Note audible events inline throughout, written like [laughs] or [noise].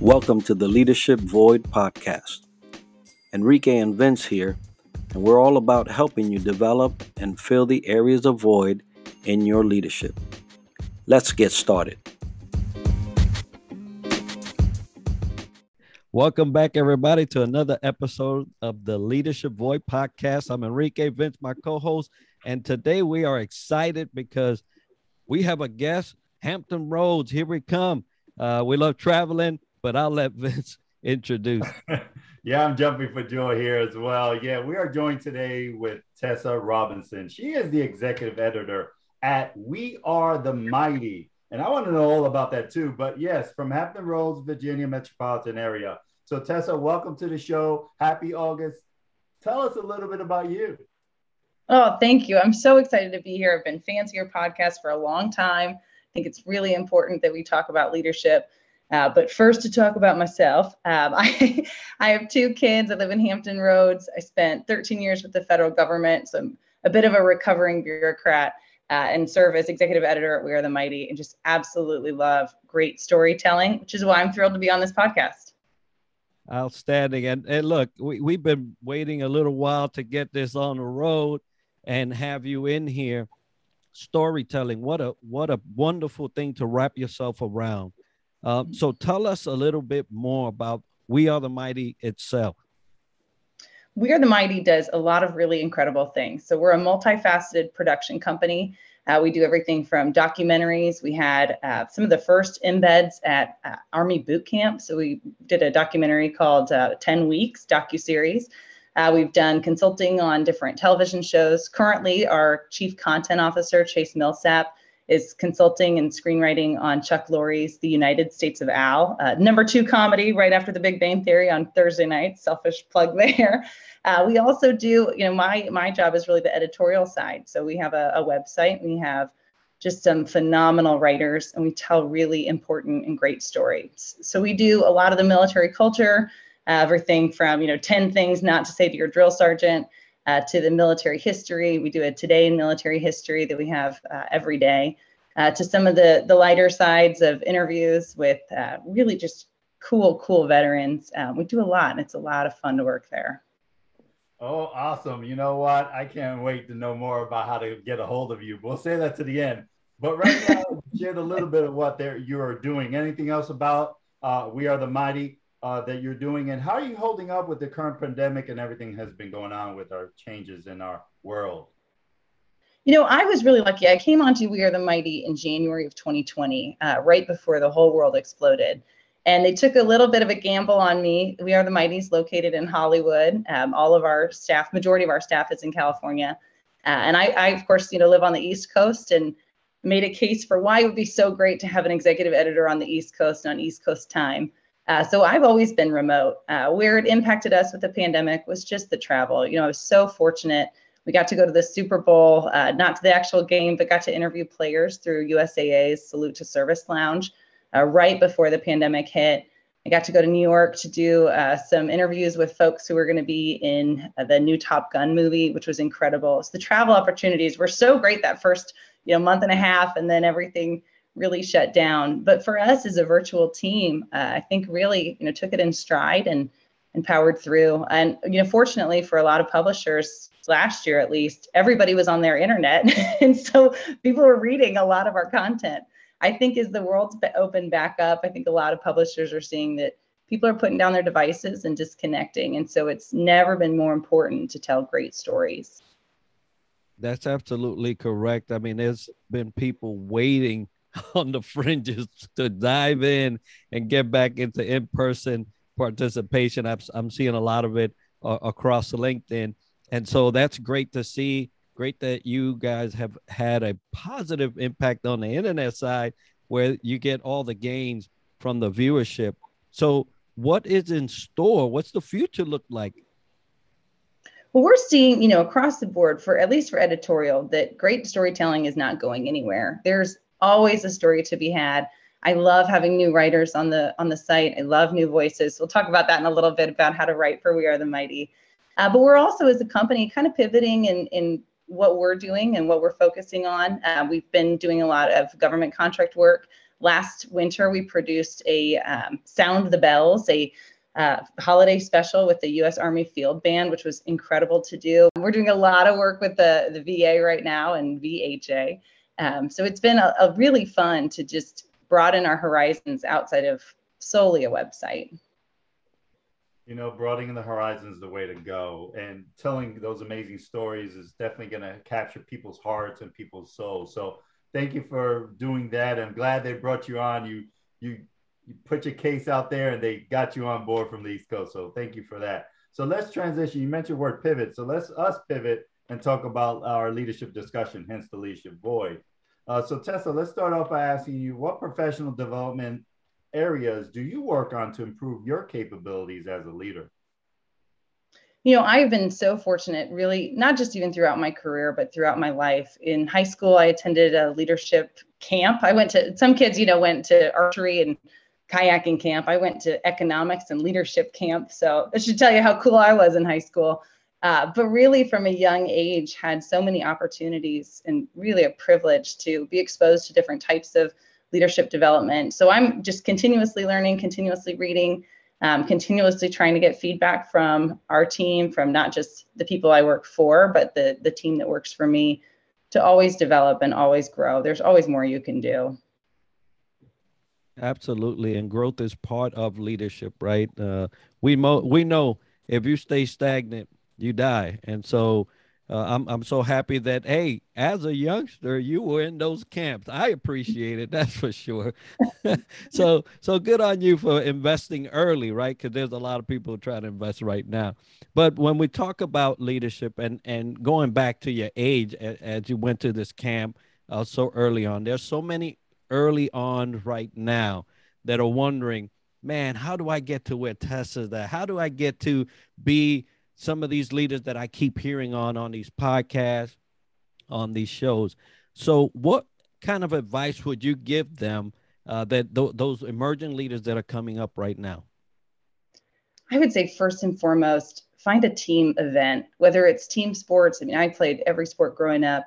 Welcome to the Leadership Void podcast. Enrique and Vince here, and we're all about helping you develop and fill the areas of void in your leadership. Let's get started. Welcome back, everybody, to another episode of the Leadership Void podcast. I'm Enrique Vince, my co host, and today we are excited because we have a guest, Hampton Roads. Here we come. Uh, we love traveling but I'll let Vince [laughs] introduce. [laughs] yeah, I'm jumping for joy here as well. Yeah, we are joined today with Tessa Robinson. She is the executive editor at We Are the Mighty. And I want to know all about that too. But yes, from Hampton Roads, Virginia metropolitan area. So, Tessa, welcome to the show. Happy August. Tell us a little bit about you. Oh, thank you. I'm so excited to be here. I've been fans of your podcast for a long time. I think it's really important that we talk about leadership uh, but first, to talk about myself, um, [laughs] I, I have two kids. I live in Hampton Roads. I spent 13 years with the federal government, so I'm a bit of a recovering bureaucrat uh, and serve as executive editor at We Are the Mighty and just absolutely love great storytelling, which is why I'm thrilled to be on this podcast. Outstanding. And, and look, we, we've been waiting a little while to get this on the road and have you in here. Storytelling, what a what a wonderful thing to wrap yourself around uh, so tell us a little bit more about We Are the Mighty itself. We Are the Mighty does a lot of really incredible things. So we're a multifaceted production company. Uh, we do everything from documentaries. We had uh, some of the first embeds at uh, Army Boot Camp. So we did a documentary called uh, 10 Weeks docu-series. Uh, we've done consulting on different television shows. Currently, our chief content officer, Chase Millsap, is consulting and screenwriting on Chuck Lorre's The United States of Al, uh, number two comedy right after The Big Bang Theory on Thursday nights. Selfish plug there. Uh, we also do, you know, my my job is really the editorial side. So we have a, a website. We have just some phenomenal writers, and we tell really important and great stories. So we do a lot of the military culture, uh, everything from you know 10 things not to say to your drill sergeant uh, to the military history. We do a today in military history that we have uh, every day. Uh, to some of the the lighter sides of interviews with uh, really just cool, cool veterans. Um, we do a lot, and it's a lot of fun to work there. Oh, awesome! You know what? I can't wait to know more about how to get a hold of you. We'll say that to the end. But right now, [laughs] shared a little bit of what you are doing. Anything else about uh, We Are the Mighty? Uh, that you're doing, and how are you holding up with the current pandemic and everything has been going on with our changes in our world? You know, I was really lucky. I came onto We Are the Mighty in January of 2020, uh, right before the whole world exploded. And they took a little bit of a gamble on me. We Are the Mighty's located in Hollywood. Um, all of our staff, majority of our staff is in California. Uh, and I, I, of course, you know, live on the East Coast and made a case for why it would be so great to have an executive editor on the East Coast on East Coast time. Uh, so I've always been remote. Uh, where it impacted us with the pandemic was just the travel. You know, I was so fortunate. We got to go to the Super Bowl, uh, not to the actual game, but got to interview players through USAA's Salute to Service Lounge uh, right before the pandemic hit. I got to go to New York to do uh, some interviews with folks who were going to be in uh, the new Top Gun movie, which was incredible. So the travel opportunities were so great that first, you know, month and a half, and then everything really shut down. But for us as a virtual team, uh, I think really you know took it in stride and and powered through. And you know, fortunately for a lot of publishers last year at least, everybody was on their internet, [laughs] and so people were reading a lot of our content. I think as the world's opened back up, I think a lot of publishers are seeing that people are putting down their devices and disconnecting, and so it's never been more important to tell great stories. That's absolutely correct. I mean, there's been people waiting [laughs] on the fringes to dive in and get back into in-person participation. I'm, I'm seeing a lot of it uh, across LinkedIn. And so that's great to see. Great that you guys have had a positive impact on the internet side where you get all the gains from the viewership. So what is in store? What's the future look like? Well, we're seeing, you know, across the board for at least for editorial that great storytelling is not going anywhere. There's always a story to be had. I love having new writers on the on the site. I love new voices. We'll talk about that in a little bit about how to write for We Are the Mighty. Uh, but we're also, as a company, kind of pivoting in in what we're doing and what we're focusing on. Uh, we've been doing a lot of government contract work last winter we produced a um, Sound the Bells, a uh, holiday special with the U.S. Army Field Band, which was incredible to do. We're doing a lot of work with the, the VA right now and VHA. Um, so it's been a, a really fun to just broaden our horizons outside of solely a website. You know, broadening the horizons is the way to go. And telling those amazing stories is definitely going to capture people's hearts and people's souls. So thank you for doing that. I'm glad they brought you on. You, you, you put your case out there and they got you on board from the East Coast. So thank you for that. So let's transition. You mentioned word pivot. So let's us pivot and talk about our leadership discussion, hence the leadership void. Uh, so Tessa, let's start off by asking you what professional development areas do you work on to improve your capabilities as a leader? You know, I've been so fortunate, really, not just even throughout my career, but throughout my life. In high school, I attended a leadership camp. I went to some kids, you know, went to archery and kayaking camp. I went to economics and leadership camp. So that should tell you how cool I was in high school. Uh, but really, from a young age, had so many opportunities and really a privilege to be exposed to different types of leadership development. So I'm just continuously learning, continuously reading, um, continuously trying to get feedback from our team, from not just the people I work for, but the the team that works for me, to always develop and always grow. There's always more you can do. Absolutely, and growth is part of leadership, right? Uh, we mo- we know if you stay stagnant, you die, and so uh, I'm I'm so happy that hey, as a youngster, you were in those camps. I appreciate it, [laughs] that's for sure. [laughs] so so good on you for investing early, right? Because there's a lot of people trying to invest right now. But when we talk about leadership and and going back to your age as, as you went to this camp uh, so early on, there's so many early on right now that are wondering, man, how do I get to where Tessa's at? How do I get to be some of these leaders that I keep hearing on on these podcasts, on these shows. So, what kind of advice would you give them uh, that th- those emerging leaders that are coming up right now? I would say first and foremost, find a team event, whether it's team sports. I mean, I played every sport growing up.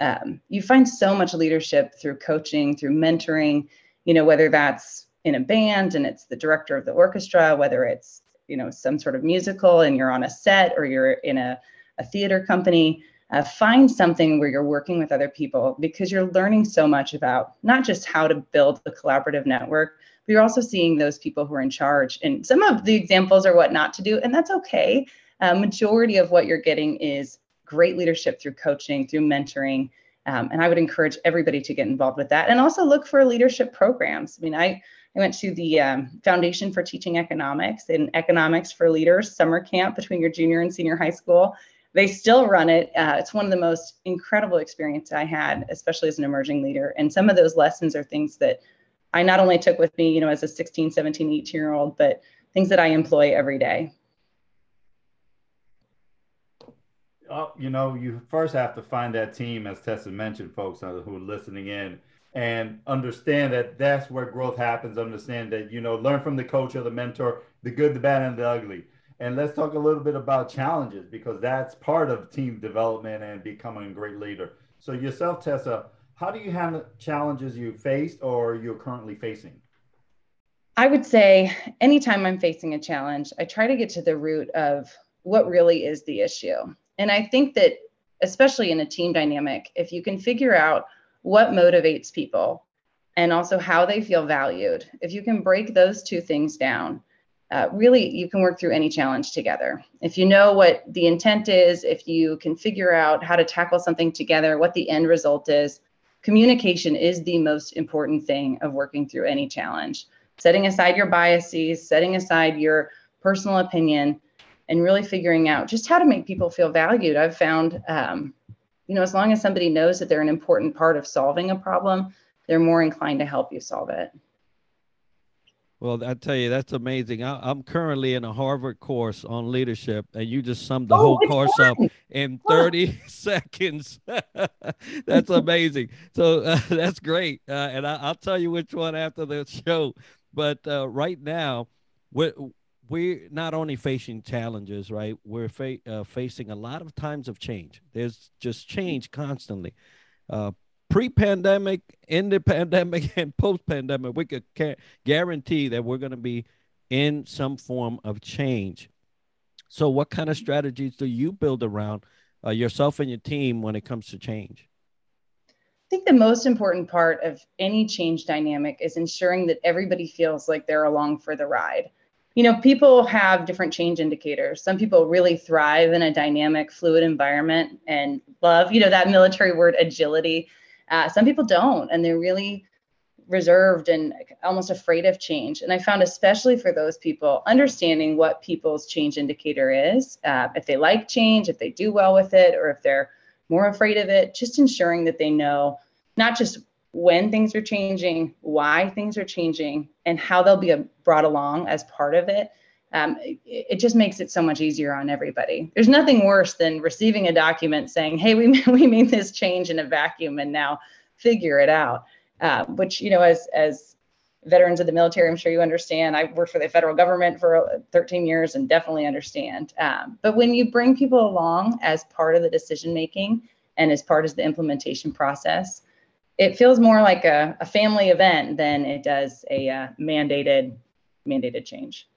Um, you find so much leadership through coaching, through mentoring. You know, whether that's in a band and it's the director of the orchestra, whether it's you know some sort of musical and you're on a set or you're in a, a theater company uh, find something where you're working with other people because you're learning so much about not just how to build a collaborative network but you're also seeing those people who are in charge. And some of the examples are what not to do and that's okay. Uh, majority of what you're getting is great leadership through coaching through mentoring um, and i would encourage everybody to get involved with that. And also look for leadership programs. I mean i I went to the um, Foundation for Teaching Economics and Economics for Leaders summer camp between your junior and senior high school. They still run it. Uh, it's one of the most incredible experiences I had, especially as an emerging leader. And some of those lessons are things that I not only took with me, you know, as a 16, 17, 18 year old, but things that I employ every day. Oh, you know, you first have to find that team, as Tessa mentioned, folks uh, who are listening in and understand that that's where growth happens. Understand that, you know, learn from the coach or the mentor, the good, the bad, and the ugly. And let's talk a little bit about challenges because that's part of team development and becoming a great leader. So, yourself, Tessa, how do you handle challenges you faced or you're currently facing? I would say anytime I'm facing a challenge, I try to get to the root of what really is the issue. And I think that, especially in a team dynamic, if you can figure out what motivates people and also how they feel valued. If you can break those two things down, uh, really you can work through any challenge together. If you know what the intent is, if you can figure out how to tackle something together, what the end result is, communication is the most important thing of working through any challenge. Setting aside your biases, setting aside your personal opinion, and really figuring out just how to make people feel valued. I've found um, you know, as long as somebody knows that they're an important part of solving a problem, they're more inclined to help you solve it. Well, I tell you, that's amazing. I, am currently in a Harvard course on leadership, and you just summed the oh, whole course one? up in 30 [laughs] seconds. [laughs] that's amazing. So uh, [laughs] that's great. Uh, and I, will tell you which one after the show. But uh, right now, we're not only facing challenges, right? We're fa- uh, facing a lot of times of change. There's just change constantly. Uh, pre-pandemic, in the pandemic, [laughs] and post-pandemic, we could guarantee that we're going to be in some form of change. So, what kind of strategies do you build around uh, yourself and your team when it comes to change? I think the most important part of any change dynamic is ensuring that everybody feels like they're along for the ride. You know, people have different change indicators. Some people really thrive in a dynamic, fluid environment and love, you know, that military word agility. Uh, some people don't, and they're really reserved and almost afraid of change. And I found, especially for those people, understanding what people's change indicator is, uh, if they like change, if they do well with it, or if they're more afraid of it, just ensuring that they know not just when things are changing, why things are changing, and how they'll be brought along as part of it. Um, it, it, just makes it so much easier on everybody. There's nothing worse than receiving a document saying, "Hey, we [laughs] we made this change in a vacuum, and now figure it out." Uh, which you know, as as veterans of the military, I'm sure you understand. I worked for the federal government for 13 years and definitely understand. Um, but when you bring people along as part of the decision making and as part of the implementation process, it feels more like a, a family event than it does a uh, mandated mandated change.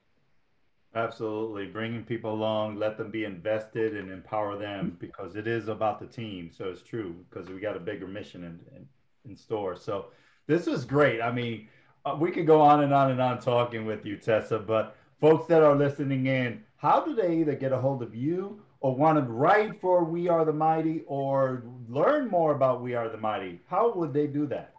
Absolutely. Bringing people along, let them be invested and empower them because it is about the team. So it's true because we got a bigger mission in, in, in store. So this was great. I mean, uh, we could go on and on and on talking with you, Tessa, but folks that are listening in, how do they either get a hold of you or want to write for We Are the Mighty or learn more about We Are the Mighty? How would they do that?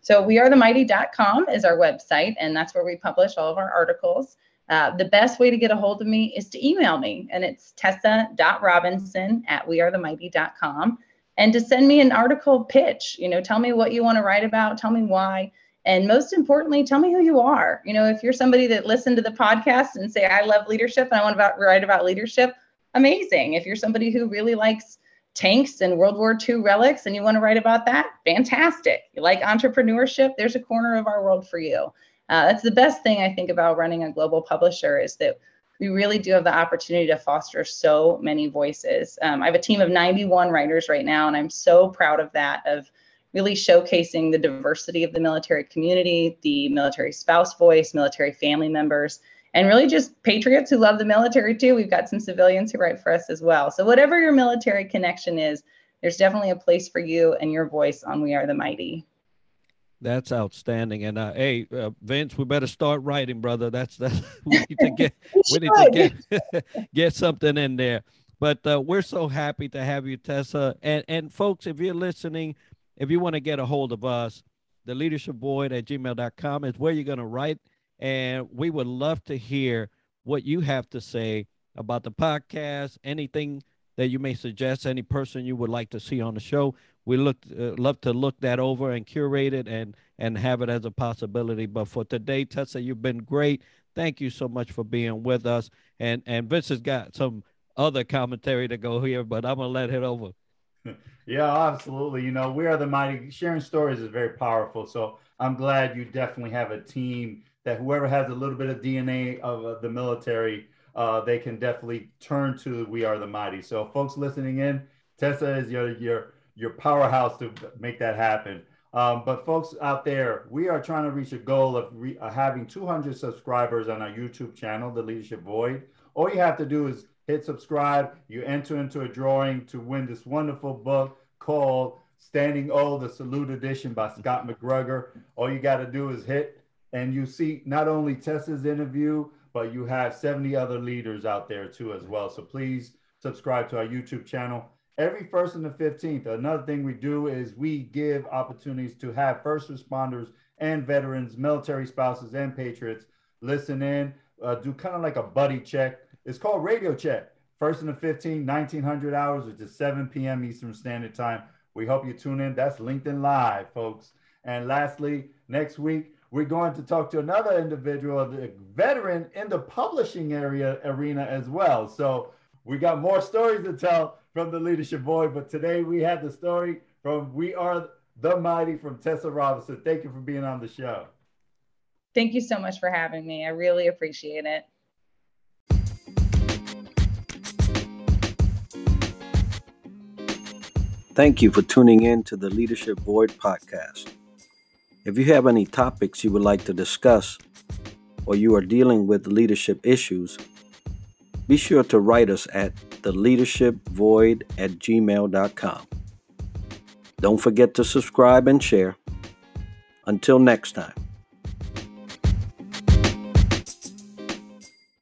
So wearethemighty.com is our website, and that's where we publish all of our articles. Uh, the best way to get a hold of me is to email me, and it's tessa.robinson at wearethemighty.com. And to send me an article pitch, you know, tell me what you want to write about, tell me why. And most importantly, tell me who you are. You know, if you're somebody that listened to the podcast and say, I love leadership and I want to write about leadership, amazing. If you're somebody who really likes tanks and World War II relics and you want to write about that, fantastic. You like entrepreneurship, there's a corner of our world for you. Uh, that's the best thing I think about running a global publisher is that we really do have the opportunity to foster so many voices. Um, I have a team of 91 writers right now, and I'm so proud of that, of really showcasing the diversity of the military community, the military spouse voice, military family members, and really just patriots who love the military too. We've got some civilians who write for us as well. So, whatever your military connection is, there's definitely a place for you and your voice on We Are the Mighty. That's outstanding. And uh, hey, uh, Vince, we better start writing, brother. That's that. [laughs] We need to [laughs] get we, need to get [laughs] get something in there. But uh, we're so happy to have you, Tessa. And and folks, if you're listening, if you want to get a hold of us, the leadership void at gmail.com is where you're going to write. And we would love to hear what you have to say about the podcast, anything that you may suggest, any person you would like to see on the show. We look uh, love to look that over and curate it and and have it as a possibility. But for today, Tessa, you've been great. Thank you so much for being with us. And and Vince has got some other commentary to go here, but I'm gonna let it over. [laughs] Yeah, absolutely. You know, we are the mighty. Sharing stories is very powerful. So I'm glad you definitely have a team that whoever has a little bit of DNA of uh, the military, uh, they can definitely turn to. We are the mighty. So folks listening in, Tessa is your your your powerhouse to make that happen. Um, but folks out there, we are trying to reach a goal of re- uh, having 200 subscribers on our YouTube channel, The Leadership Void. All you have to do is hit subscribe. You enter into a drawing to win this wonderful book called Standing O, the Salute Edition by Scott McGregor. All you got to do is hit, and you see not only Tessa's interview, but you have 70 other leaders out there too as well. So please subscribe to our YouTube channel every first and the 15th. Another thing we do is we give opportunities to have first responders and veterans, military spouses, and patriots listen in, uh, do kind of like a buddy check. It's called Radio Check. First and the 15, 1900 hours, which is 7 p.m. Eastern Standard Time. We hope you tune in. That's LinkedIn Live, folks. And lastly, next week, we're going to talk to another individual, a veteran in the publishing area arena as well. So we got more stories to tell from the Leadership Void, but today we had the story from We Are the Mighty from Tessa Robinson. Thank you for being on the show. Thank you so much for having me. I really appreciate it. Thank you for tuning in to the Leadership Void podcast. If you have any topics you would like to discuss or you are dealing with leadership issues, be sure to write us at theleadershipvoid at gmail.com. Don't forget to subscribe and share. Until next time.